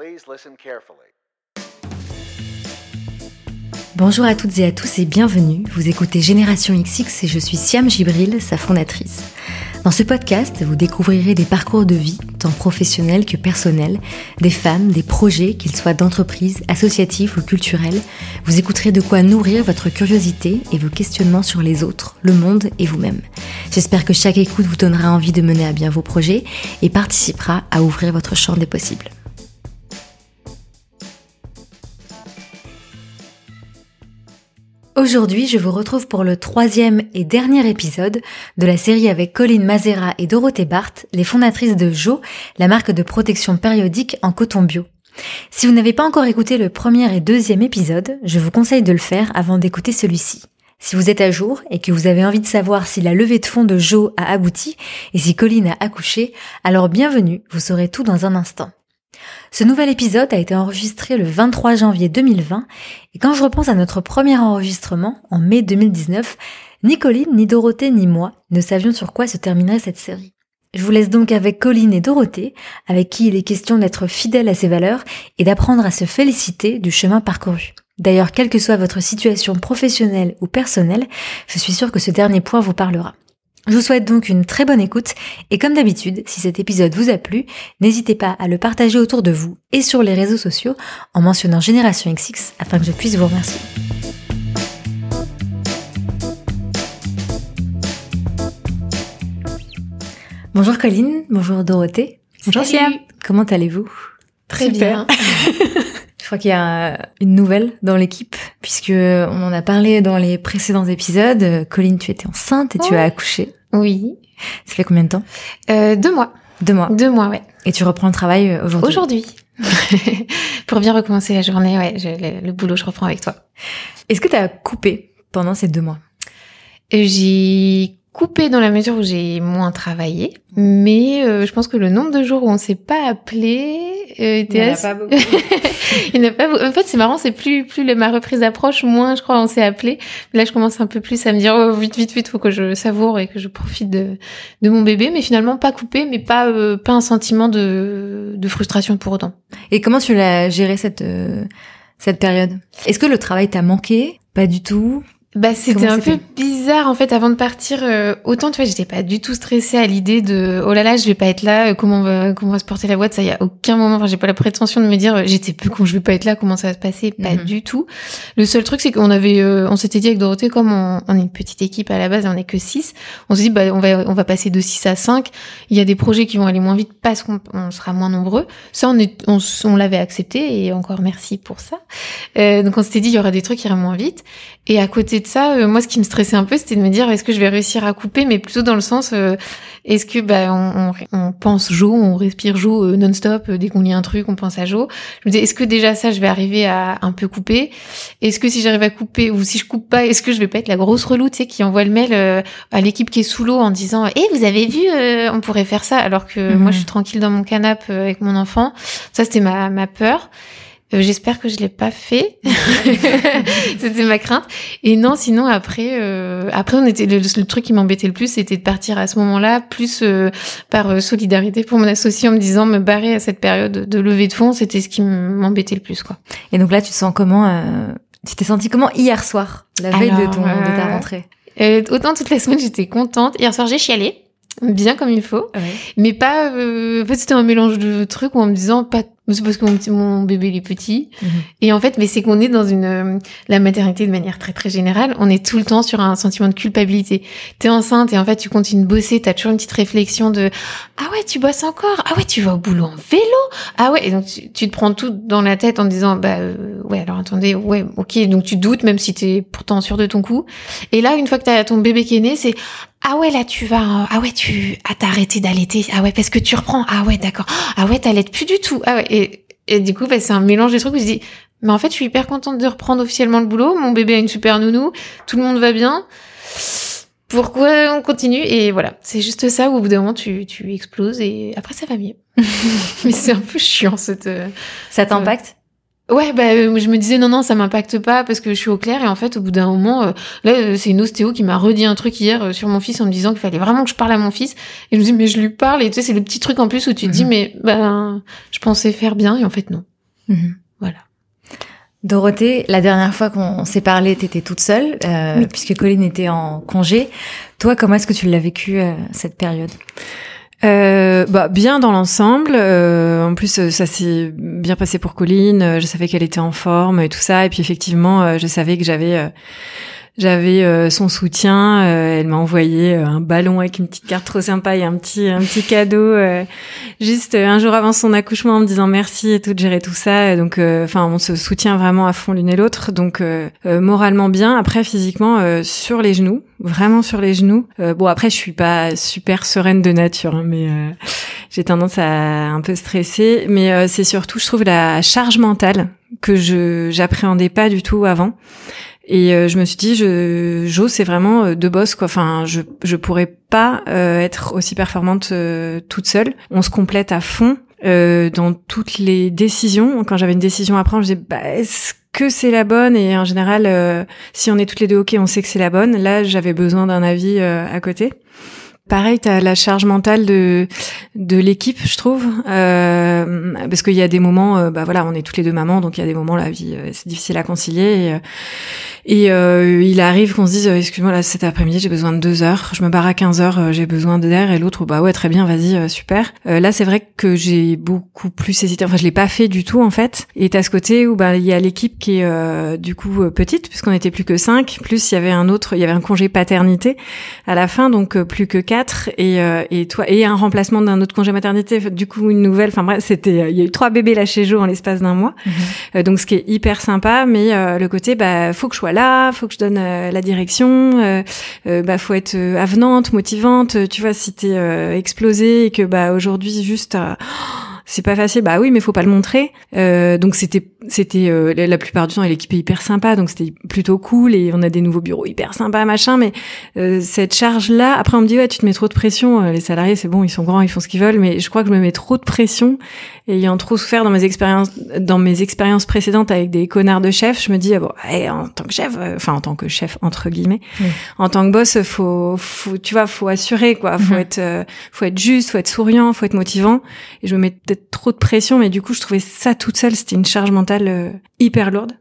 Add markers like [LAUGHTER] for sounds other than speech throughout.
Please listen carefully. Bonjour à toutes et à tous et bienvenue. Vous écoutez Génération XX et je suis Siam Gibril, sa fondatrice. Dans ce podcast, vous découvrirez des parcours de vie, tant professionnels que personnels, des femmes, des projets, qu'ils soient d'entreprise, associatifs ou culturels. Vous écouterez de quoi nourrir votre curiosité et vos questionnements sur les autres, le monde et vous-même. J'espère que chaque écoute vous donnera envie de mener à bien vos projets et participera à ouvrir votre champ des possibles. Aujourd'hui, je vous retrouve pour le troisième et dernier épisode de la série avec Colline Mazera et Dorothée Barthes, les fondatrices de Jo, la marque de protection périodique en coton bio. Si vous n'avez pas encore écouté le premier et deuxième épisode, je vous conseille de le faire avant d'écouter celui-ci. Si vous êtes à jour et que vous avez envie de savoir si la levée de fonds de Jo a abouti et si Colline a accouché, alors bienvenue, vous saurez tout dans un instant. Ce nouvel épisode a été enregistré le 23 janvier 2020 et quand je repense à notre premier enregistrement en mai 2019, ni Colline, ni Dorothée, ni moi ne savions sur quoi se terminerait cette série. Je vous laisse donc avec Colline et Dorothée, avec qui il est question d'être fidèle à ses valeurs et d'apprendre à se féliciter du chemin parcouru. D'ailleurs, quelle que soit votre situation professionnelle ou personnelle, je suis sûre que ce dernier point vous parlera. Je vous souhaite donc une très bonne écoute et comme d'habitude, si cet épisode vous a plu, n'hésitez pas à le partager autour de vous et sur les réseaux sociaux en mentionnant Génération XX afin que je puisse vous remercier. Bonjour Colline, bonjour Dorothée. Bonjour Siam. Comment allez-vous? Très bien. [LAUGHS] Je crois qu'il y a une nouvelle dans l'équipe, puisque on en a parlé dans les précédents épisodes. Colline, tu étais enceinte et tu as accouché. Oui. Ça fait combien de temps? Euh, Deux mois. Deux mois. Deux mois, ouais. Et tu reprends le travail euh, aujourd'hui? Aujourd'hui. [LAUGHS] Pour bien recommencer la journée, ouais, je, le, le, boulot, je reprends avec toi. Est-ce que tu as coupé pendant ces deux mois? J'ai coupé dans la mesure où j'ai moins travaillé, mais euh, je pense que le nombre de jours où on s'est pas appelé euh, était Il n'y en a assez- pas beaucoup. [LAUGHS] Il a pas beaucoup. En fait, c'est marrant, c'est plus plus le- ma reprise approche, moins je crois on s'est appelé. Là, je commence un peu plus à me dire oh, vite vite vite, faut que je savoure et que je profite de de mon bébé, mais finalement pas coupé, mais pas euh, pas un sentiment de de frustration pour autant. Et comment tu l'as géré cette, euh, cette période? Est-ce que le travail t'a manqué? Pas du tout? Bah c'était un peu bizarre en fait avant de partir. euh, autant tu vois, j'étais pas du tout stressée à l'idée de oh là là, je vais pas être là. euh, Comment on va comment va se porter la boîte Ça y a aucun moment. Enfin, j'ai pas la prétention de me dire euh, j'étais peu con, je vais pas être là. Comment ça va se passer Pas Mhm. du tout. Le seul truc c'est qu'on avait, euh, on s'était dit avec Dorothée comme on, on est une petite équipe à la base, et on est que 6 On s'est dit bah on va on va passer de 6 à 5 Il y a des projets qui vont aller moins vite parce qu'on on sera moins nombreux. Ça on est on, on l'avait accepté et encore merci pour ça. Euh, donc on s'était dit il y aura des trucs qui iraient moins vite. Et à côté de ça, euh, moi, ce qui me stressait un peu, c'était de me dire est-ce que je vais réussir à couper, mais plutôt dans le sens euh, est-ce que bah on, on, on pense Jo, on respire Jo euh, non-stop dès qu'on lit un truc, on pense à Jo. Je me disais est-ce que déjà ça, je vais arriver à un peu couper? Est-ce que si j'arrive à couper ou si je coupe pas, est-ce que je vais pas être la grosse relou, tu sais, qui envoie le mail à l'équipe qui est sous l'eau en disant eh vous avez vu, on pourrait faire ça, alors que Mhm. moi je suis tranquille dans mon canapé avec mon enfant. Ça c'était ma ma peur. Euh, J'espère que je l'ai pas fait. [LAUGHS] [LAUGHS] C'était ma crainte. Et non, sinon après, euh, après on était le, le truc qui m'embêtait le plus, c'était de partir à ce moment-là, plus euh, par euh, solidarité pour mon associé en me disant me barrer à cette période de levée de fonds, c'était ce qui m'embêtait le plus, quoi. Et donc là, tu te sens comment euh, Tu t'es senti comment hier soir, la veille de, ton, de ta rentrée? Euh, autant toute la semaine j'étais contente. Hier soir j'ai chialé, bien comme il faut, mais pas. Euh, en fait c'était un mélange de trucs où en me disant pas. C'est parce que mon, petit- mon bébé il est petit. Mhm. Et en fait, mais c'est qu'on est dans une euh, la maternité de manière très très générale, on est tout le temps sur un sentiment de culpabilité. T'es enceinte et en fait tu continues de bosser, t'as toujours une petite réflexion de ah ouais tu bosses encore, ah ouais tu vas au boulot en vélo, ah ouais et donc tu, tu te prends tout dans la tête en te disant bah euh, ouais alors attendez ouais ok. Donc tu doutes même si t'es pourtant sûr de ton coup. Et là une fois que t'as ton bébé qui est né c'est ah ouais là tu vas euh, ah ouais tu ah t'as arrêté d'allaiter. Ah ouais parce que tu reprends. Ah ouais d'accord. Ah ouais t'allaites plus du tout. Ah ouais et et du coup bah, c'est un mélange de trucs où je dis mais en fait, je suis hyper contente de reprendre officiellement le boulot. Mon bébé a une super nounou. Tout le monde va bien. Pourquoi on continue? Et voilà, c'est juste ça où au bout d'un moment, tu, tu exploses et après, ça va mieux. [LAUGHS] Mais c'est un peu chiant, cette... euh, Ça t'impacte? Ouais, bah, euh, je me disais non, non, ça m'impacte pas parce que je suis au clair. Et en fait, au bout d'un moment, euh, là, euh, c'est une ostéo qui m'a redit un truc hier sur mon fils en me disant qu'il fallait vraiment que je parle à mon fils. Et je me dis, mais je lui parle. Et tu sais, c'est le petit truc en plus où tu te dis, Mhm. mais ben, je pensais faire bien. Et en fait, non. Mhm. Voilà. Dorothée, la dernière fois qu'on s'est parlé, t'étais toute seule, puisque Colline était en congé. Toi, comment est-ce que tu l'as vécu cette période? Euh, bah bien dans l'ensemble. Euh, en plus, ça s'est bien passé pour Colline. Je savais qu'elle était en forme et tout ça. Et puis effectivement, je savais que j'avais j'avais euh, son soutien. Euh, elle m'a envoyé euh, un ballon avec une petite carte trop sympa et un petit un petit cadeau juste un jour avant son accouchement en me disant merci et tout, de gérer tout ça. Donc, enfin, on se soutient vraiment à fond l'une et l'autre. Donc, moralement bien. Après, physiquement, sur les genoux, vraiment sur les genoux. bon, après, je suis pas super sereine de nature, hein, mais j'ai tendance à un peu stresser. Mais c'est surtout, je trouve, la charge mentale que je j'appréhendais pas du tout avant. Et euh, je me suis dit, je, Jo, c'est vraiment euh, deux boss quoi. Enfin, je je pourrais pas euh, être aussi performante toute seule. On se complète à fond dans toutes les décisions. Quand j'avais une décision à prendre, je disais, bah, est-ce que c'est la bonne? Et en général, si on est toutes les deux ok, on sait que c'est la bonne. Là, j'avais besoin d'un avis à côté. Pareil, tu as la charge mentale de de l'équipe, je trouve, euh, parce qu'il y a des moments, euh, bah voilà, on est toutes les deux mamans, donc il y a des moments la vie euh, c'est difficile à concilier. Et, et euh, il arrive qu'on se dise, excuse-moi là cet après-midi j'ai besoin de deux heures, je me barre à 15 heures, j'ai besoin d'air, et l'autre bah ouais très bien, vas-y super. là c'est vrai que j'ai beaucoup plus hésité, enfin je l'ai pas fait du tout en fait. Et t'as ce côté où bah il y a l'équipe qui est du coup petite puisqu'on était plus que cinq, plus il y avait un autre, il y avait un congé paternité à la fin, donc plus que quatre et, euh, et toi et un remplacement d'un autre congé maternité du coup une nouvelle. Enfin bref c'était euh, il y a eu trois bébés là chez Jo en l'espace d'un mois. Mhm. euh, donc ce qui est hyper sympa mais le côté bah faut que je sois là faut que je donne la direction bah faut être avenante motivante. Tu vois si t'es explosé et que bah aujourd'hui juste c'est pas facile. Bah oui, mais faut pas le montrer. Euh, donc c'était c'était euh, la plupart du temps l'équipe est hyper sympa, donc c'était plutôt cool et on a des nouveaux bureaux hyper sympas machin. Mais euh, cette charge là, après on me dit ouais tu te mets trop de pression. les salariés c'est bon, ils sont grands, ils font ce qu'ils veulent, mais je crois que je me mets trop de pression ayant trop souffert dans mes expériences dans mes expériences précédentes avec des connards de chefs. Je me dis ah bon en tant que chef, enfin en tant que chef entre guillemets, en tant que boss faut faut tu vois faut assurer quoi, faut mhm. être faut être juste, faut être souriant, faut être motivant. Et je me mets peut-être trop de pression, mais du coup, je trouvais ça toute seule, c'était une charge mentale euh, hyper lourde.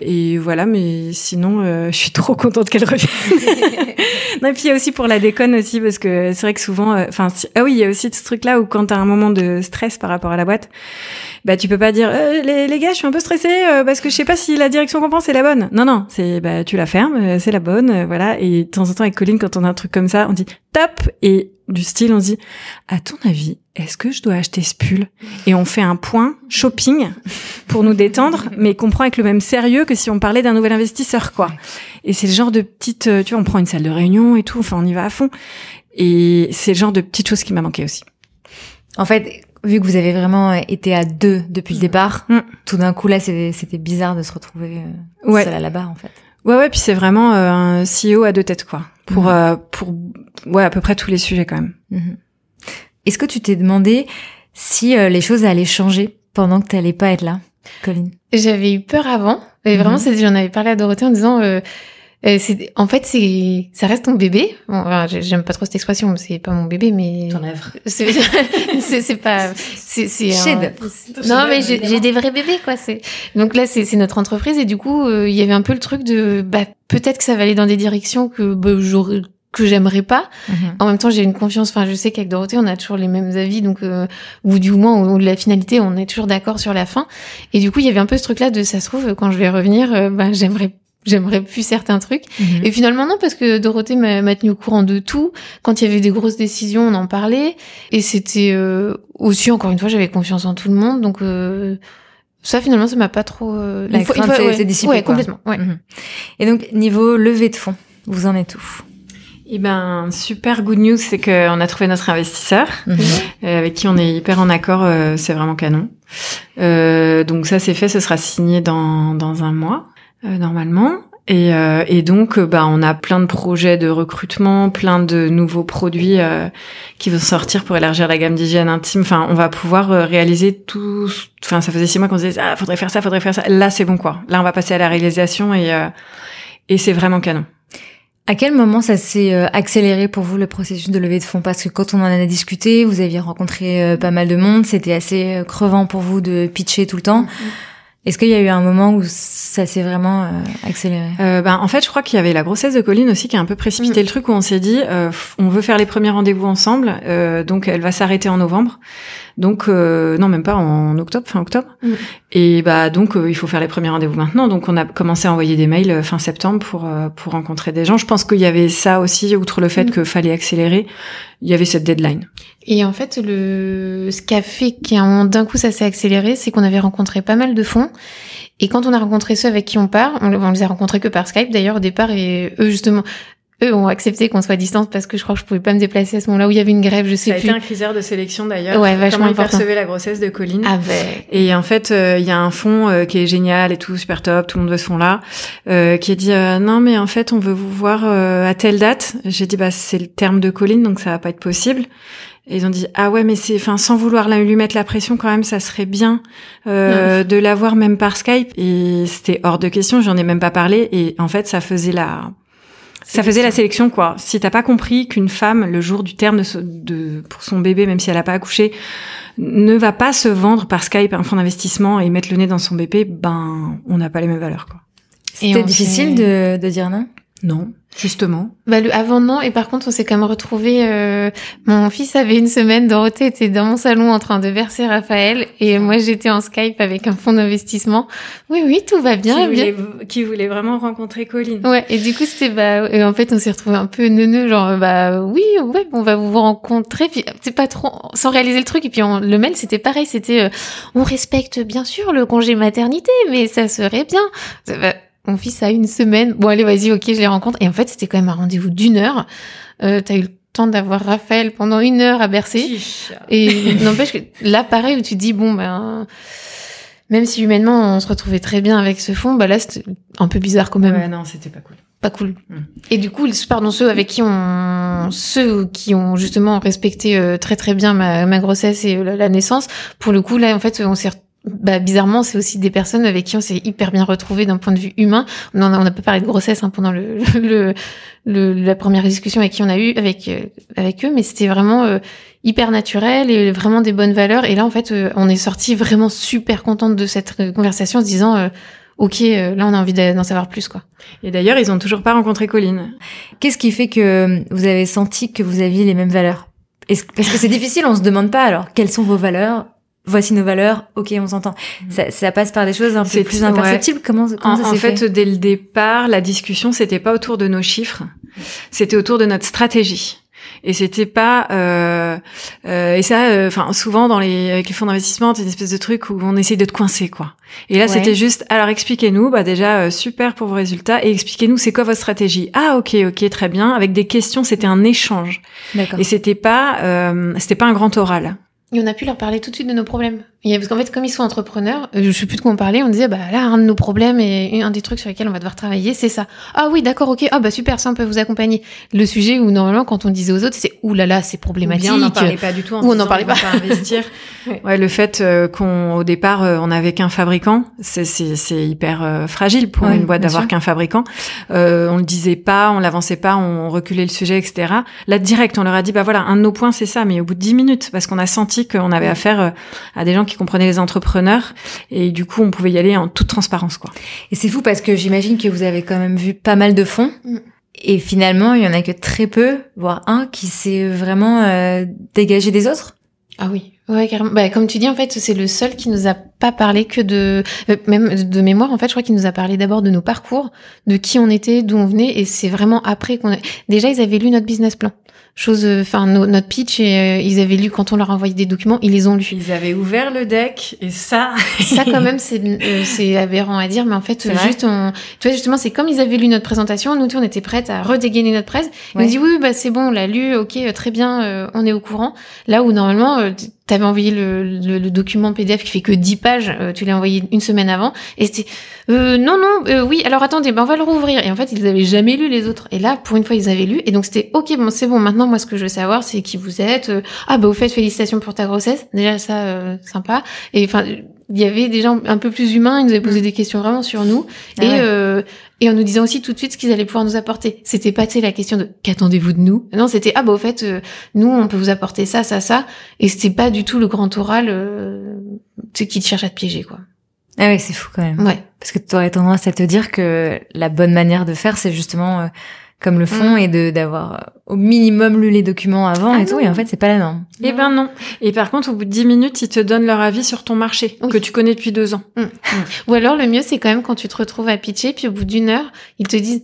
Et voilà, mais sinon, euh, je suis [LAUGHS] trop contente qu'elle revienne. [LAUGHS] non, et puis il y a aussi pour la déconne aussi, parce que c'est vrai que souvent, euh, enfin, ah oui, il y a aussi ce truc-là où quand t'as un moment de stress par rapport à la boîte, bah tu peux pas dire les, les, gars, je suis un peu stressée parce que je sais pas si la direction qu'on pense est la bonne. Non, non, c'est bah tu la fermes, c'est la bonne, voilà. Et de temps en temps avec Colline, quand on a un truc comme ça, on dit top et du style, on se dit, à ton avis, est-ce que je dois acheter ce pull? Et on fait un point shopping pour nous détendre, mais qu'on prend avec le même sérieux que si on parlait d'un nouvel investisseur, quoi. Et c'est le genre de petite, euh, tu vois, on prend une salle de réunion et tout, enfin, on y va à fond. Et c'est le genre de petites choses qui m'a manqué aussi. En fait, vu que vous avez vraiment été à deux depuis le départ, mm. tout d'un coup là, c'était bizarre de se retrouver euh, ouais. seul à la barre, en fait. Ouais, ouais, puis c'est vraiment euh, un CEO à deux têtes, quoi. Pour, mm. pour, ouais, à peu près tous les sujets, quand même. Mm-hmm. Est-ce que tu t'es demandé si euh, les choses allaient changer pendant que tu n'allais pas être là, Colline? J'avais eu peur avant. Et vraiment, mhm. j'en avais parlé à Dorothée en disant... Euh, euh c'est en fait c'est ça reste ton bébé bon, j'aime pas trop cette expression c'est pas mon bébé mais ton œuvre c'est [LAUGHS] c'est pas c'est c'est non mais j'ai des vrais bébés quoi c'est donc là c'est notre entreprise et du coup euh, il y avait un peu le truc de bah peut-être que ça va aller dans des directions que bah, j'aurais que j'aimerais pas. Mhm. En même temps, j'ai une confiance. Enfin, je sais qu'avec Dorothée, on a toujours les mêmes avis, donc euh, ou du moins ou, la finalité, on est toujours d'accord sur la fin. Et du coup, il y avait un peu ce truc-là de ça se trouve quand je vais revenir, euh, ben j'aimerais j'aimerais plus certains trucs. Mhm. Et finalement non, parce que Dorothée m'a tenu au courant de tout. Quand il y avait des grosses décisions, on en parlait. Et c'était euh, aussi encore une fois, j'avais confiance en tout le monde, donc. Euh, ça finalement ça m'a pas trop euh, la fois, c'est dissipé ouais, complètement ouais. Mhm. et donc niveau levée de fonds vous en êtes où? Eh ben, super good news, c'est qu'on a trouvé notre investisseur, mhm. euh, avec qui on est hyper en accord, euh, c'est vraiment canon. Euh, donc ça c'est fait, ce sera signé dans, dans un mois, normalement. Et, et donc, bah, on a plein de projets de recrutement, plein de nouveaux produits qui vont sortir pour élargir la gamme d'hygiène intime. Enfin, on va pouvoir réaliser tout. Enfin, ça faisait six mois qu'on se disait ah, faudrait faire ça, faudrait faire ça. Là, c'est bon quoi. Là, on va passer à la réalisation et et c'est vraiment canon. À quel moment ça s'est euh, accéléré pour vous le processus de levée de fonds? Parce que quand on en a discuté, vous aviez rencontré euh, pas mal de monde, c'était assez euh, crevant pour vous de pitcher tout le temps. Est-ce qu'il y a eu un moment où ça s'est vraiment euh, accéléré? Euh, ben, En fait, je crois qu'il y avait la grossesse de Colline aussi qui a un peu précipité Mm. le truc où on s'est dit, euh, on veut faire les premiers rendez-vous ensemble, euh, donc elle va s'arrêter en novembre. Donc, euh, non, même pas en octobre, fin octobre. Mm. Et bah donc, euh, il faut faire les premiers rendez-vous maintenant. Donc, on a commencé à envoyer des mails fin septembre pour, euh, pour rencontrer des gens. Je pense qu'il y avait ça aussi, outre le fait Mm. qu'il fallait accélérer, il y avait cette deadline. Et en fait, le ce qui a fait qu'à un moment d'un coup ça s'est accéléré, c'est qu'on avait rencontré pas mal de fonds. Et quand on a rencontré ceux avec qui on part, on, on les a rencontrés que par Skype d'ailleurs au départ, et eux justement, eux ont accepté qu'on soit à distance parce que je crois que je pouvais pas me déplacer à ce moment-là où il y avait une grève, je sais Ça a plus. été un critère de sélection d'ailleurs. Ouais, vachement Comment ils important. percevaient la grossesse de Colline. Ah ben, Et en fait, euh, il y a un fond euh, qui est génial et tout, super top, tout le monde veut ce fond-là, euh, qui a dit non mais en fait on veut vous voir à telle date. J'ai dit bah c'est le terme de Colline donc ça va pas être possible. Et ils ont dit ah ouais mais c'est enfin sans vouloir lui mettre la pression quand même ça serait bien euh, de l'avoir même par Skype. Et c'était hors de question j'en ai même pas parlé. Et en fait ça faisait la ça faisait la sélection. quoi. Si t'as pas compris qu'une femme le jour du terme de, so- de pour son bébé même si elle a pas accouché ne va pas se vendre par Skype un fonds d'investissement et mettre le nez dans son bébé, ben on n'a pas les mêmes valeurs quoi. C'était difficile de, de dire non? Non, justement. bah le avant non, et par contre on s'est quand même retrouvé. Euh, mon fils avait une semaine, Dorothée était dans mon salon en train de verser Raphaël, et moi j'étais en Skype avec un fonds d'investissement. Oui oui, tout va bien, qui, bien. voulait, qui voulait vraiment rencontrer Colline. Ouais, et du coup, c'était, bah, et en fait, on s'est retrouvé un peu neuneux, genre, bah, oui, ouais, on va vous rencontrer, puis c'est pas trop, sans réaliser le truc, et puis on, le mail, c'était pareil, c'était, euh, on respecte bien sûr le congé maternité, mais ça serait bien. Mon fils a une semaine, bon, allez, vas-y, ok, je les rencontre, et en fait, c'était quand même un rendez-vous d'une heure, euh, t'as eu le temps d'avoir Raphaël pendant une heure à bercer, et [LAUGHS] n'empêche que là, pareil, où tu te dis, bon, ben, même si humainement on se retrouvait très bien avec ce fond, bah là c'était un peu bizarre quand même Ouais, non, c'était pas cool. pas cool. Mm. Et du coup, pardon, ceux avec qui on, ceux qui ont justement respecté euh, très très bien ma, ma grossesse et euh, la, naissance, pour le coup, là, en fait, on s'est, bah, bizarrement, c'est aussi des personnes avec qui on s'est hyper bien retrouvé d'un point de vue humain. On en a, on a pas parlé de grossesse hein, pendant le, [LAUGHS] le, le- la première discussion avec qui on a eu avec euh, avec eux, mais c'était vraiment euh, hyper naturel et vraiment des bonnes valeurs. Et là, en fait, euh, on est sorti vraiment super contente de cette euh, conversation, en se disant. euh, Ok, là on a envie d'en savoir plus quoi. Et d'ailleurs, ils ont toujours pas rencontré Colline. Qu'est-ce qui fait que vous avez senti que vous aviez les mêmes valeurs? Est-ce- Parce que c'est difficile, on se demande pas alors quelles sont vos valeurs? Voici nos valeurs, ok, on s'entend. Ça, ça passe par des choses un peu plus ouais. imperceptibles. Comment, comment En, ça en s'est fait, fait, dès le départ, la discussion, c'était pas autour de nos chiffres, c'était autour de notre stratégie. Et c'était pas euh, euh, et ça, euh, enfin souvent dans les avec les fonds d'investissement, c'est une espèce de truc où on essaye de te coincer quoi. Et là, Ouais. c'était juste alors expliquez-nous, bah déjà euh, super pour vos résultats et expliquez-nous c'est quoi votre stratégie? Ah ok ok très bien. Avec des questions, c'était un échange D'accord. et c'était pas euh, c'était pas un grand oral. Et on a pu leur parler tout de suite de nos problèmes. Et parce qu'en fait, comme ils sont entrepreneurs, euh, je sais plus de quoi on parlait, on disait, bah là, un de nos problèmes et un des trucs sur lesquels on va devoir travailler, c'est ça. Ah oui, d'accord, ok, ah bah super, ça, on peut vous accompagner. Le sujet où normalement, quand on disait aux autres, c'est, ouh là là, c'est problématique. Ou bien on n'en parlait pas du tout. En Ou on n'en parlait on va pas. investir. [LAUGHS] Ouais. ouais, le fait euh, qu'on au départ euh, on n'avait qu'un fabricant, c'est hyper fragile pour Ouais, une boîte d'avoir qu'un fabricant. Euh, on le disait pas, on l'avançait pas, on reculait le sujet, etc. Là direct, on leur a dit bah voilà, un de nos points c'est ça, mais au bout de dix minutes, parce qu'on a senti qu'on avait affaire euh, à des gens qui comprenaient les entrepreneurs et du coup on pouvait y aller en toute transparence quoi. Et c'est fou parce que j'imagine que vous avez quand même vu pas mal de fonds. Mm. Et finalement, il y en a que très peu, voire un, qui s'est vraiment euh, dégagé des autres. Ah oui, ouais, carrément. Bah, comme tu dis, en fait, c'est le seul qui nous a pas parlé que de, euh, même de mémoire, en fait, je crois qu'il nous a parlé d'abord de nos parcours, de qui on était, d'où on venait, et c'est vraiment après qu'on a... Déjà, ils avaient lu notre business plan. Chose, euh, enfin, no- notre pitch, et euh, ils avaient lu quand on leur a envoyé des documents, ils les ont lus. Ils avaient ouvert le deck et ça. [LAUGHS] Ça, quand même, c'est [LAUGHS] euh, c'est aberrant à dire, mais en fait, juste, on, tu vois, justement, c'est comme ils avaient lu notre présentation, nous, on était prêtes à redégainer notre presse. Ils Ouais. nous dit oui, bah c'est bon, on l'a lu, ok, euh, très bien, euh, on est au courant. Là où normalement, euh, t'avais envoyé le, document PDF qui fait que 10 pages, euh, tu l'as envoyé une semaine avant, et c'était euh, non, non, euh, oui, alors attendez, ben on va le rouvrir. Et en fait, ils avaient jamais lu les autres. Et là, pour une fois, ils avaient lu, et donc c'était ok, bon, c'est bon. Maintenant, moi, ce que je veux savoir, c'est qui vous êtes. ah bah au fait, félicitations pour ta grossesse. Déjà ça, sympa. Et enfin. Il y avait des gens un peu plus humains, ils nous avaient posé des questions vraiment sur nous Ah et ouais. euh, et en nous disant aussi tout de suite ce qu'ils allaient pouvoir nous apporter. C'était pas tu sais la question de qu'attendez-vous de nous? Non, c'était ah bah au fait euh, nous on peut vous apporter ça ça ça et c'était pas du tout le grand oral euh, qui te cherche à te piéger quoi. Ah oui, c'est fou quand même. Ouais. Parce que tu aurais tendance à te dire que la bonne manière de faire, c'est justement euh, comme le fond Mm. et de d'avoir euh, au minimum lu les documents avant Ah et tout. Et en fait, c'est pas la norme. Eh ben non. Et par contre, au bout de 10 minutes, ils te donnent leur avis sur ton marché, Oui. que tu connais depuis deux ans. Ou alors le mieux c'est quand même quand tu te retrouves à pitcher puis au bout d'une heure ils te disent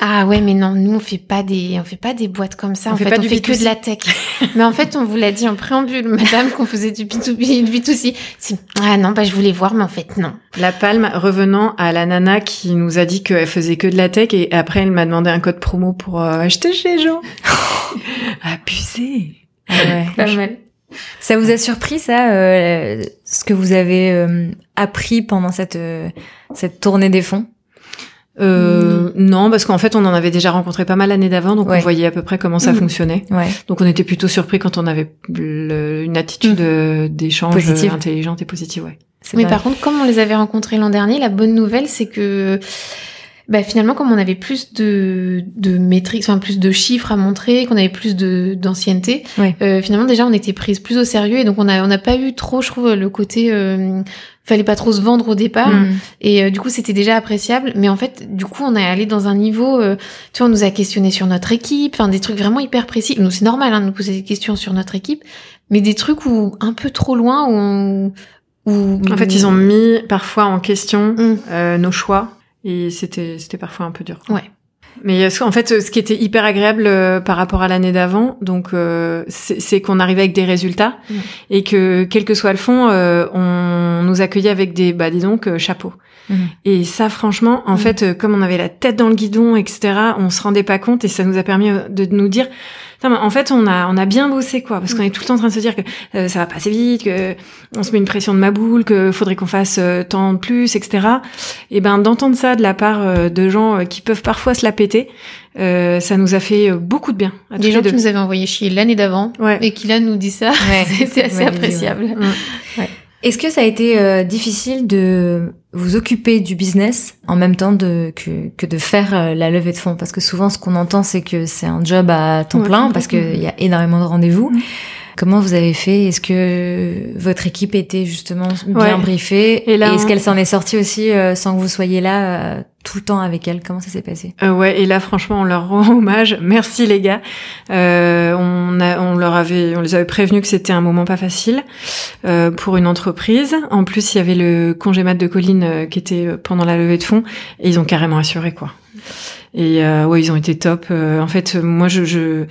ah ouais mais non nous on fait pas des on fait pas des boîtes comme ça On en fait fait pas on du fait que B2C. de la tech [LAUGHS] mais en fait on vous l'a dit en préambule madame qu'on faisait du B2B du B2C C'est, ah non bah je voulais voir mais en fait non La palme revenant à la nana qui nous a dit qu'elle faisait que de la tech et après elle m'a demandé un code promo pour euh, acheter chez gens. [LAUGHS] Abusé. Ah ouais. pas mal Ça vous a surpris ça, euh, ce que vous avez euh, appris pendant cette euh, cette tournée des fonds? Euh, non, parce qu'en fait, on en avait déjà rencontré pas mal l'année d'avant, donc Ouais. on voyait à peu près comment ça Mhm. fonctionnait. Ouais. Donc on était plutôt surpris quand on avait le- une attitude euh, d'échange Positive. euh, intelligente et positive. Ouais. Mais pas- par contre, comme on les avait rencontrés l'an dernier, la bonne nouvelle, c'est que bah, finalement, comme on avait plus de, de métriques, enfin plus de chiffres à montrer, qu'on avait plus de d'ancienneté, Ouais. euh, finalement déjà on était prise plus au sérieux et donc on a on n'a pas eu trop, je trouve, le côté euh, fallait pas trop se vendre au départ Mm. et euh, du coup c'était déjà appréciable. Mais en fait, du coup, on est allé dans un niveau, euh, tu vois, on nous a questionné sur notre équipe, enfin des trucs vraiment hyper précis. Nous c'est normal hein, de nous poser des questions sur notre équipe, mais des trucs où un peu trop loin où on- où En fait, ils ont mis parfois en question Mm. euh, nos choix et c'était c'était parfois un peu dur. Ouais. Mais euh, en fait, ce qui était hyper agréable euh, par rapport à l'année d'avant, donc euh, c'est c'est qu'on arrivait avec des résultats et que quel que soit le fond, euh, on nous accueillait avec des bah dis donc euh, chapeau. Mhm. Et ça, franchement, en Mm. fait, euh, comme on avait la tête dans le guidon, etc., on se rendait pas compte et ça nous a permis de nous dire, Putain, mais en fait, on a on a bien bossé quoi, parce qu'on est tout le temps en train de se dire que euh, ça va passer vite, que on se met une pression de ma boule, que faudrait qu'on fasse euh, tant de plus, etc. Et ben d'entendre ça de la part euh, de gens qui peuvent parfois se la péter, ça nous a fait beaucoup de bien. À Des gens les qui nous avaient envoyé chier l'année d'avant Ouais. et qui là nous disent ça, [LAUGHS] Ouais. c'est c'est assez Ouais, appréciable. Mm. Est-ce que ça a été euh, difficile de vous occuper du business en même temps de, que, que de faire euh, la levée de fonds? Parce que souvent, ce qu'on entend, c'est que c'est un job à temps Ouais, plein parce qu'il y a énormément de rendez-vous. Mhm. Comment vous avez fait? Est-ce que votre équipe était justement bien Ouais. briefée? Et là, est-ce on- qu'elle s'en est sortie aussi euh, sans que vous soyez là euh, tout le temps avec elle Comment ça s'est passé? Euh, ouais, et là, franchement, on leur rend [LAUGHS] hommage. Merci les gars. Euh, on, a, on leur avait, on les avait prévenus que c'était un moment pas facile euh, pour une entreprise. En plus, il y avait le congé mat de Colline euh, qui était euh, pendant la levée de fonds, et ils ont carrément assuré quoi. Et euh, ouais, ils ont été top. Euh, en fait, moi, je je,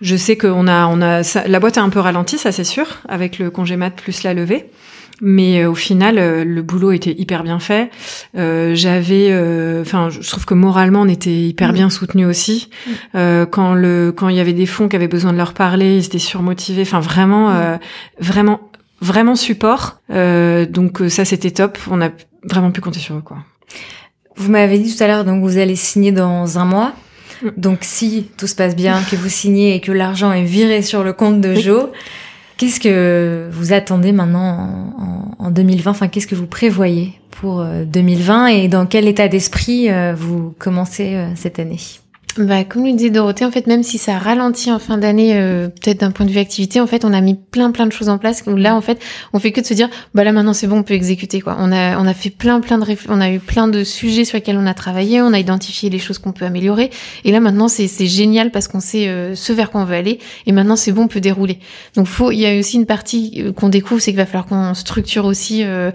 je sais qu'on a on a ça, la boîte a un peu ralenti, ça c'est sûr, avec le congé mat plus la levée. Mais euh, au final, euh, le boulot était hyper bien fait. Euh, J'avais, euh, enfin, je trouve que moralement, on était hyper Mm. bien soutenus aussi. Mm. Euh, quand le, quand il y avait des fonds qui avaient besoin de leur parler, ils étaient surmotivés. Enfin, vraiment, euh, vraiment, vraiment support. Euh, donc euh, ça, c'était top. On a vraiment pu compter sur eux, quoi. Vous m'avez dit tout à l'heure, donc vous allez signer dans un mois. Mm. Donc si tout se passe bien, que vous signez et que l'argent est viré sur le compte de Oui. Qu'est-ce que vous attendez maintenant en, en- en 2020 Enfin, qu'est-ce que vous prévoyez pour euh, 2020 et dans quel état d'esprit euh, vous commencez euh, cette année? Bah, comme le disait Dorothée, en fait, même si ça ralentit en fin d'année, euh, peut-être d'un point de vue activité, en fait, on a mis plein plein de choses en place. Où là, en fait, on fait que de se dire, bah là maintenant c'est bon, on peut exécuter quoi. On a on a fait plein plein de on a eu plein de sujets sur lesquels on a travaillé, on a identifié les choses qu'on peut améliorer. Et là maintenant c'est c'est génial parce qu'on sait euh, ce vers quoi on veut aller. Et maintenant c'est bon, on peut dérouler. Donc faut, il y a aussi une partie euh, qu'on découvre, c'est qu'il va falloir qu'on structure aussi. euh,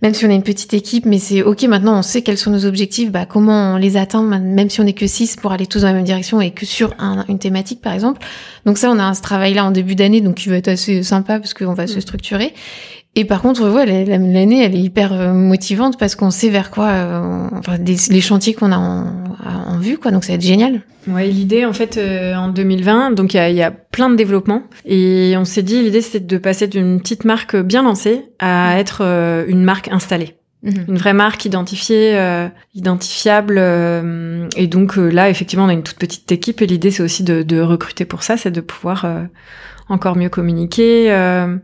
même si on a une petite équipe, mais c'est ok maintenant on sait quels sont nos objectifs, bah comment on les atteint, même si on est que 6 pour aller tous dans la même direction et que sur un- une thématique par exemple. Donc ça on a un ce travail là en début d'année donc qui va être assez sympa parce qu'on va se structurer. Et par contre, ouais, la- la- l'année, elle est hyper euh, motivante parce qu'on sait vers quoi, euh, enfin, les, les chantiers qu'on a en, en vue, quoi. Donc, ça va être génial. Ouais, l'idée en fait euh, en 2020, donc il y a, il y a plein de développements et on s'est dit l'idée c'était de passer d'une petite marque bien lancée à être euh, une marque installée, Mhm. une vraie marque identifiée, euh, identifiable. euh, et donc euh, là effectivement on a une toute petite équipe et l'idée c'est aussi de, recruter pour ça, c'est de pouvoir encore mieux communiquer, euh,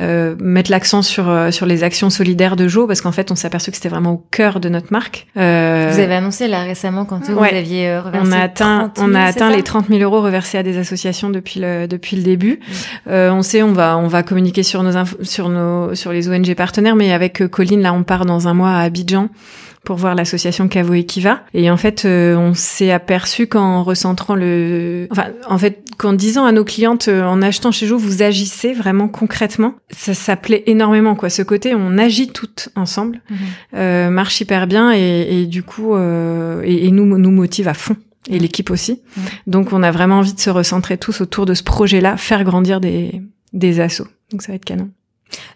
euh, mettre l'accent sur euh, sur les actions solidaires de Jo parce qu'en fait on s'est aperçu que c'était vraiment au cœur de notre marque. Euh, vous avez annoncé là récemment quand vous aviez reversé on a atteint 30 000, on a atteint les 30 000 euros reversés à des associations depuis le depuis le début. Euh, on sait on va on va communiquer sur nos sur nos sur les ONG partenaires mais avec Colline là on part dans un mois à Abidjan pour voir l'association Cavo Equiva. Et en fait, euh, on s'est aperçu qu'en recentrant le, enfin, en fait, qu'en disant à nos clientes, euh, en achetant chez Jo, vous agissez vraiment concrètement. Ça s'appelait énormément, quoi. Ce côté, on agit toutes ensemble, Mhm. euh, marche hyper bien et, et du coup, euh, et, et nous nous motive à fond. Et l'équipe aussi. Mhm. Donc, on a vraiment envie de se recentrer tous autour de ce projet-là, faire grandir des, des assos. Donc, ça va être canon.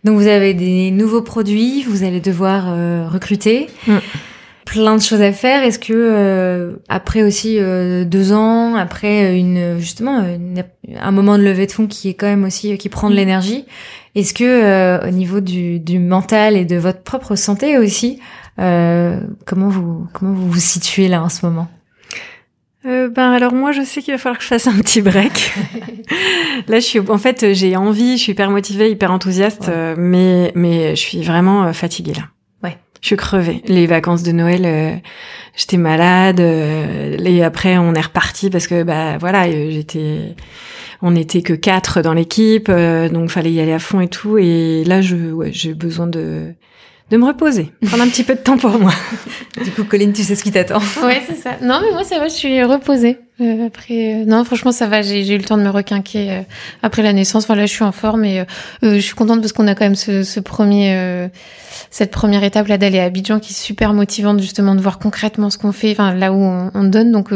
Donc vous avez des nouveaux produits, vous allez devoir euh, recruter. Mm. Plein de choses à faire. Est-ce que euh, après aussi euh, deux ans, après une justement une- un moment de levée de fonds qui est quand même aussi qui prend de Mm. l'énergie, est-ce que euh, au niveau du, du mental et de votre propre santé aussi, euh, comment vous comment vous vous situez là en ce moment? Euh, ben alors moi je sais qu'il va falloir que je fasse un petit break. [LAUGHS] Là je suis en fait j'ai envie, je suis hyper motivée, hyper enthousiaste, Ouais. euh, mais mais je suis vraiment euh, fatiguée là. Ouais. Je suis crevée. Les vacances de Noël, euh, j'étais malade. et après on est reparti parce que bah voilà j'étais, on n'était que quatre dans l'équipe, donc fallait y aller à fond et tout. Et là je ouais j'ai besoin de de me reposer, prendre un petit peu de temps pour moi. Du coup, Colline, tu sais ce qui t'attend. Ouais, c'est ça. Non, mais moi, ça va, je suis reposée. Euh, après, euh, non, franchement, ça va. J'ai eu le temps de me requinquer euh, après la naissance. Enfin, là, je suis en forme et euh, euh, je suis contente parce qu'on a quand même ce, ce premier, euh, cette première étape là d'aller à Abidjan qui est super motivante justement de voir concrètement ce qu'on fait. Enfin, là où on, on donne. Donc,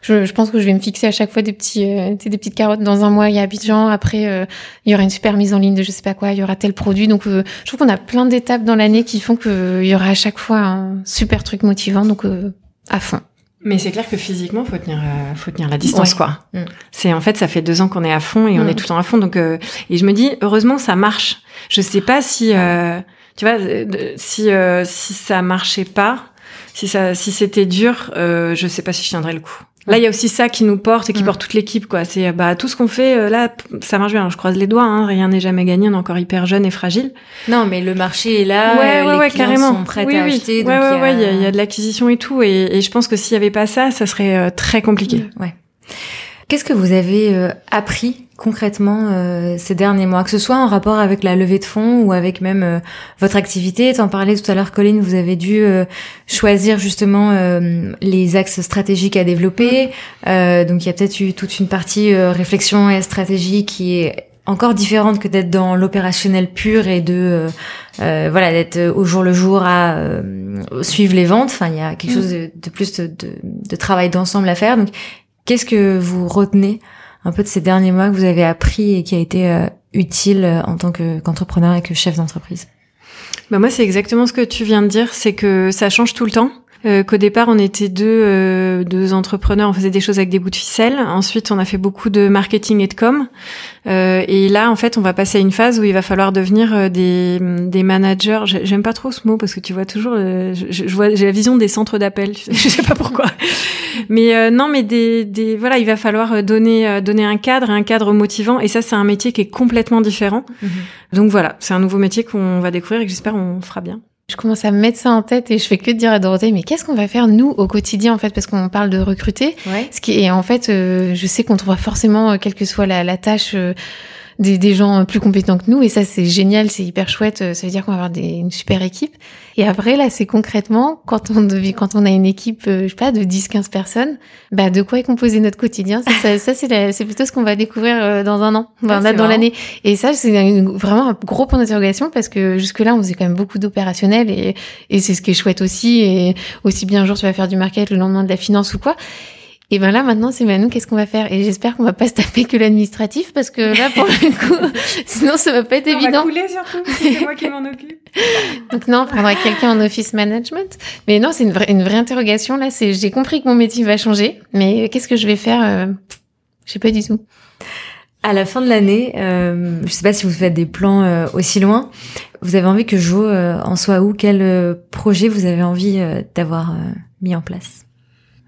je, je pense que je vais me fixer à chaque fois des petits, des petites carottes. Dans un mois, il y a Abidjan. Après, il y aura une super mise en ligne de je sais pas quoi. Il y aura tel produit. Donc, je trouve qu'on a plein d'étapes dans l'année qui font qu'il y aura à chaque fois un super truc motivant. Donc, à fond. Mais c'est clair que physiquement, faut tenir, euh, faut tenir la distance, Ouais. quoi. Mm. C'est en fait, ça fait deux ans qu'on est à fond et on Mm. est tout le temps à fond. Donc, euh, et je me dis, heureusement, ça marche. Je sais pas si, euh, tu vois, si euh, si ça marchait pas, si ça, si c'était dur, euh, je sais pas si je tiendrais le coup. Là, il y a aussi ça qui nous porte et qui porte toute l'équipe, quoi. C'est bah tout ce qu'on fait euh, là, ça marche bien. Alors, je croise les doigts, hein, rien n'est jamais gagné. On est encore hyper jeune et fragile. Non, mais le marché est là. ouais, ouais, les ouais, clients carrément. sont prêts oui, à oui. acheter. Ouais, donc ouais, ouais, il y, a- il y a de l'acquisition et tout. Et, et je pense que s'il y avait pas ça, ça serait euh, très compliqué. Qu'est-ce que vous avez euh, appris concrètement euh, ces derniers mois, que ce soit en rapport avec la levée de fonds ou avec même euh, votre activité T'en parlais tout à l'heure, Colline, vous avez dû euh, choisir justement euh, les axes stratégiques à développer. Euh, donc il y a peut-être eu toute une partie euh, réflexion et stratégie qui est encore différente que d'être dans l'opérationnel pur et de euh, euh, voilà d'être au jour le jour à euh, suivre les ventes. Enfin, il y a quelque Mm. chose de, de plus de, de, de travail d'ensemble à faire. Donc Qu'est-ce que vous retenez un peu de ces derniers mois que vous avez appris et qui a été euh, utile euh, en tant que- qu'entrepreneur et que chef d'entreprise? Bah moi, c'est exactement ce que tu viens de dire, c'est que ça change tout le temps. Euh, Qu'au départ, on était deux, euh, deux entrepreneurs, on faisait des choses avec des bouts de ficelle. Ensuite, on a fait beaucoup de marketing et de com. Euh, et là, en fait, on va passer à une phase où il va falloir devenir euh, des, des managers. J'ai- J'aime pas trop ce mot parce que tu vois toujours, euh, je, je vois, j'ai la vision des centres d'appel. [LAUGHS] Je sais pas pourquoi. Mais euh, non, mais des, des, voilà, il va falloir donner, euh, donner un cadre, un cadre motivant. Et ça, c'est un métier qui est complètement différent. Donc voilà, c'est un nouveau métier qu'on va découvrir et que j'espère on fera bien. Je commence à me mettre ça en tête et je fais que de dire à Dorothée, mais qu'est-ce qu'on va faire nous au quotidien en fait, parce qu'on parle de recruter. Ouais. Ce qui est en fait, euh, je sais qu'on trouvera forcément, euh, quelle que soit la, la tâche, euh, des, des gens plus compétents que nous et ça c'est génial, c'est hyper chouette. Ça veut dire qu'on va avoir des, une super équipe. Et après là, c'est concrètement quand on devait, quand on a une équipe, euh, je sais pas, de 10-15 personnes, bah de quoi est composé notre quotidien? Ça, ça, ça, c'est la- c'est plutôt ce qu'on va découvrir euh, dans un an, enfin, là, dans l'année. Et ça, c'est vraiment un gros point d'interrogation parce que jusque-là, on faisait quand même beaucoup d'opérationnels et, et c'est ce qui est chouette aussi. Et aussi bien un jour, tu vas faire du market, le lendemain de la finance ou quoi. Et ben là, maintenant, c'est Manon, qu'est-ce qu'on va faire? Et j'espère qu'on va pas se taper que l'administratif parce que là, pour le coup, [LAUGHS] sinon, ça va pas être évident. couler surtout, c'est moi qui m'en occupe. [LAUGHS] Donc non, on prendra quelqu'un en office management. Mais non, c'est une vraie, une vraie interrogation. Là, c'est, j'ai compris que mon métier va changer, mais qu'est-ce que je vais faire euh, Je sais pas du tout. À la fin de l'année, euh, je sais pas si vous faites des plans euh, aussi loin. Vous avez envie que Jo euh, en soit où? Quel euh, projet vous avez envie euh, d'avoir euh, mis en place?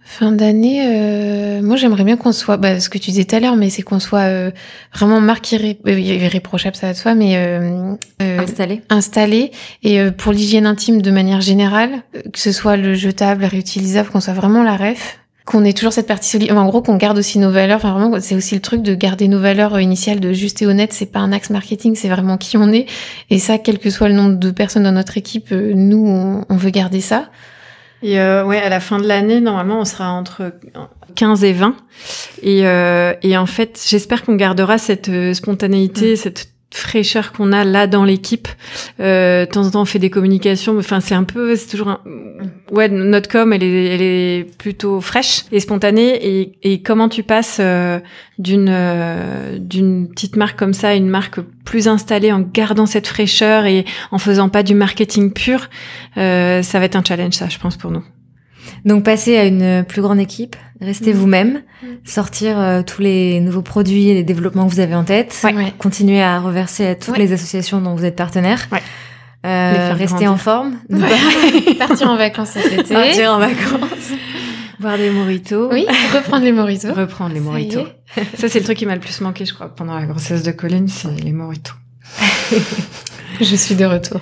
Fin d'année, euh, moi j'aimerais bien qu'on soit, bah, ce que tu disais tout à l'heure, mais c'est qu'on soit euh, vraiment marque irré- euh, irréprochable, ça va de soi, mais euh, euh, Installé. installé. Et euh, pour l'hygiène intime de manière générale, que ce soit le jetable, réutilisable, qu'on soit vraiment la ref, qu'on ait toujours cette partie solide. En gros, qu'on garde aussi nos valeurs. Enfin, vraiment, c'est aussi le truc de garder nos valeurs initiales de juste et honnête. C'est pas un axe marketing, c'est vraiment qui on est. Et ça, quel que soit le nombre de personnes dans notre équipe, nous, on, on veut garder ça. Et euh, ouais, à la fin de l'année, normalement, on sera entre 15 et 20. Et, euh, et en fait, j'espère qu'on gardera cette euh, spontanéité, cette fraîcheur qu'on a là dans l'équipe. Euh, de temps en temps, on fait des communications. Enfin, c'est un peu, c'est toujours un... Ouais, notre com, elle est, elle est plutôt fraîche et spontanée. Et, et comment tu passes euh, d'une euh, d'une petite marque comme ça à une marque plus installée en gardant cette fraîcheur et en faisant pas du marketing pur, euh, ça va être un challenge, ça, je pense, pour nous. Donc passer à une plus grande équipe, rester Mhm. vous-même, Mhm. sortir euh, tous les nouveaux produits et les développements que vous avez en tête, Ouais. continuer à reverser à toutes Ouais. les associations dont vous êtes partenaire, Ouais. Euh, rester grandir. en forme. [LAUGHS] Partir en vacances cet été. partir en vacances. Boire des moritos. Oui, reprendre les moritos. Reprendre les moritos. [LAUGHS] Ça, c'est le truc qui m'a le plus manqué, je crois, pendant la grossesse de Colline, c'est les moritos. [LAUGHS] Je suis de retour.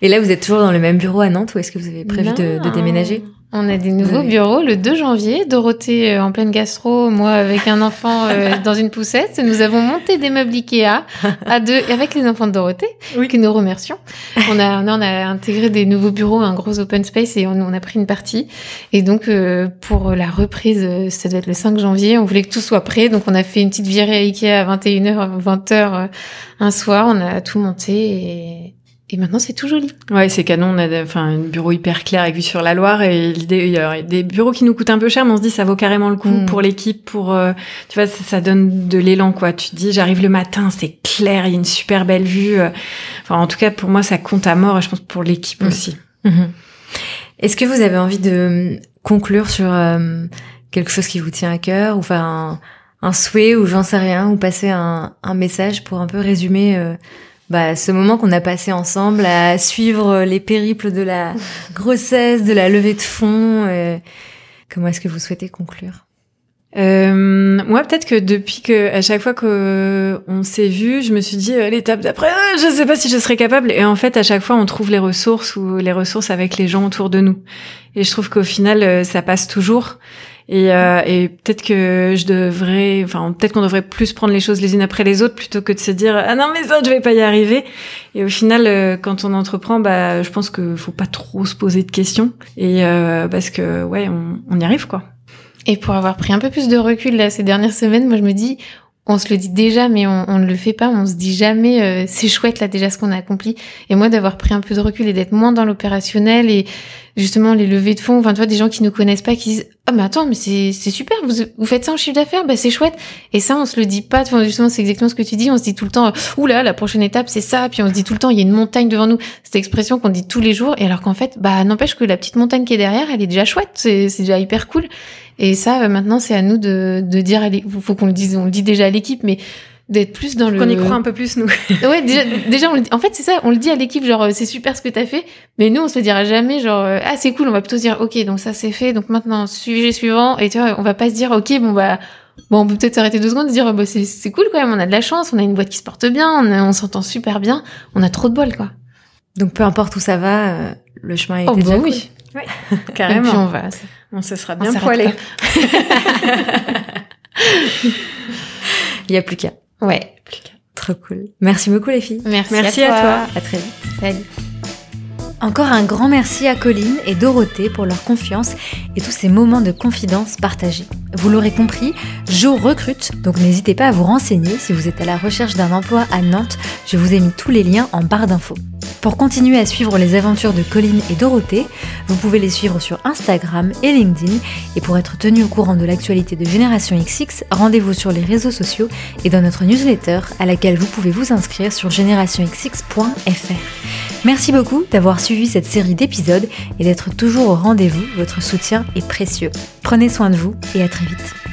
Et là, vous êtes toujours dans le même bureau à Nantes ou est-ce que vous avez prévu de, déménager? On a des nouveaux bureaux le 2 janvier. Dorothée euh, en pleine gastro, moi avec un enfant euh, [LAUGHS] dans une poussette. Nous avons monté des meubles Ikea à deux avec les enfants de Dorothée, Oui. que nous remercions. On a, on a intégré des nouveaux bureaux, un gros open space et on, on a pris une partie. Et donc euh, pour la reprise, euh, ça doit être le 5 janvier, on voulait que tout soit prêt. Donc on a fait une petite virée à Ikea à 21h, 20h euh, un soir. On a tout monté et, et maintenant c'est tout joli. Ouais, c'est canon. On a enfin, un bureau hyper clair avec vue sur la Loire et l'idée, il y a des bureaux qui nous coûtent un peu cher, mais on se dit ça vaut carrément le coup Mm. pour l'équipe, pour, euh, tu vois, ça, ça donne de l'élan, quoi. Tu te dis, j'arrive le matin, c'est clair, il y a une super belle vue. euh. Enfin, en tout cas, pour moi, ça compte à mort et je pense pour l'équipe Mm. aussi. Mhm. Est-ce que vous avez envie de euh, conclure sur euh, quelque chose qui vous tient à cœur ou enfin un, un souhait ou j'en sais rien ou passer un, un message pour un peu résumer euh, bah, ce moment qu'on a passé ensemble à suivre les périples de la [LAUGHS] grossesse, de la levée de fonds. euh, comment est-ce que vous souhaitez conclure? Euh, moi, peut-être que depuis que, à chaque fois que on s'est vu, je me suis dit euh, l'étape d'après, euh, je sais pas si je serais capable. Et en fait, à chaque fois, on trouve les ressources ou les ressources avec les gens autour de nous. Et je trouve qu'au final, euh, ça passe toujours. Et, euh, et peut-être que je devrais, enfin, peut-être qu'on devrait plus prendre les choses les unes après les autres plutôt que de se dire ah non mais ça je vais pas y arriver. Et au final, euh, quand on entreprend, bah, je pense que faut pas trop se poser de questions. Et euh, parce que ouais, on, on y arrive quoi. Et pour avoir pris un peu plus de recul là ces dernières semaines, moi je me dis, on se le dit déjà, mais on, ne le fait pas. On se dit jamais, euh, c'est chouette là déjà ce qu'on a accompli. Et moi d'avoir pris un peu de recul et d'être moins dans l'opérationnel et justement les levées de fonds, enfin tu vois des gens qui nous connaissent pas qui disent, ah mais attends mais c'est super, vous vous faites ça en chiffre d'affaires, bah c'est chouette. Et ça on se le dit pas. Enfin, justement c'est exactement ce que tu dis. On se dit tout le temps, oula la prochaine étape c'est ça. Puis on se dit tout le temps, il y a une montagne devant nous. Cette expression qu'on dit tous les jours. Et alors qu'en fait, bah n'empêche que la petite montagne qui est derrière, elle est déjà chouette. C'est déjà hyper cool. Et ça, euh, maintenant, c'est à nous de, de dire, l'é- faut qu'on le dise, on le dit déjà à l'équipe, mais d'être plus dans le. Qu'on y croit un peu plus nous. [LAUGHS] Ouais, déjà, déjà, on le dit. En fait, c'est ça, on le dit à l'équipe, genre, euh, c'est super ce que t'as fait, mais nous, on se le dira jamais, genre, euh, ah, c'est cool, on va plutôt se dire, ok, donc ça c'est fait, donc maintenant, sujet suivant, et tu vois, on va pas se dire, ok, bon, bah, bon, on peut peut-être s'arrêter deux secondes et se dire, bah, c'est, cool quand même, on a de la chance, on a une boîte qui se porte bien, on, a- on s'entend super bien, on a trop de bol, quoi. Donc peu importe où ça va, euh, le chemin été Oh, déjà bah cool. oui. [LAUGHS] Et puis Carrément. on va. On se sera bien poilé. [LAUGHS] Il y a plus qu'à. Ouais. Trop cool. Merci beaucoup les filles. Merci, Merci à à toi. À très vite. Salut. Encore un grand merci à Colline et Dorothée pour leur confiance et tous ces moments de confidence partagés. Vous l'aurez compris, Jo recrute, donc n'hésitez pas à vous renseigner si vous êtes à la recherche d'un emploi à Nantes. Je vous ai mis tous les liens en barre d'infos. Pour continuer à suivre les aventures de Colline et Dorothée, vous pouvez les suivre sur Instagram et LinkedIn. Et pour être tenu au courant de l'actualité de Génération XX, rendez-vous sur les réseaux sociaux et dans notre newsletter à laquelle vous pouvez vous inscrire sur générationxx.fr. Merci beaucoup d'avoir suivi cette série d'épisodes et d'être toujours au rendez-vous. Votre soutien est précieux. Prenez soin de vous et à très vite.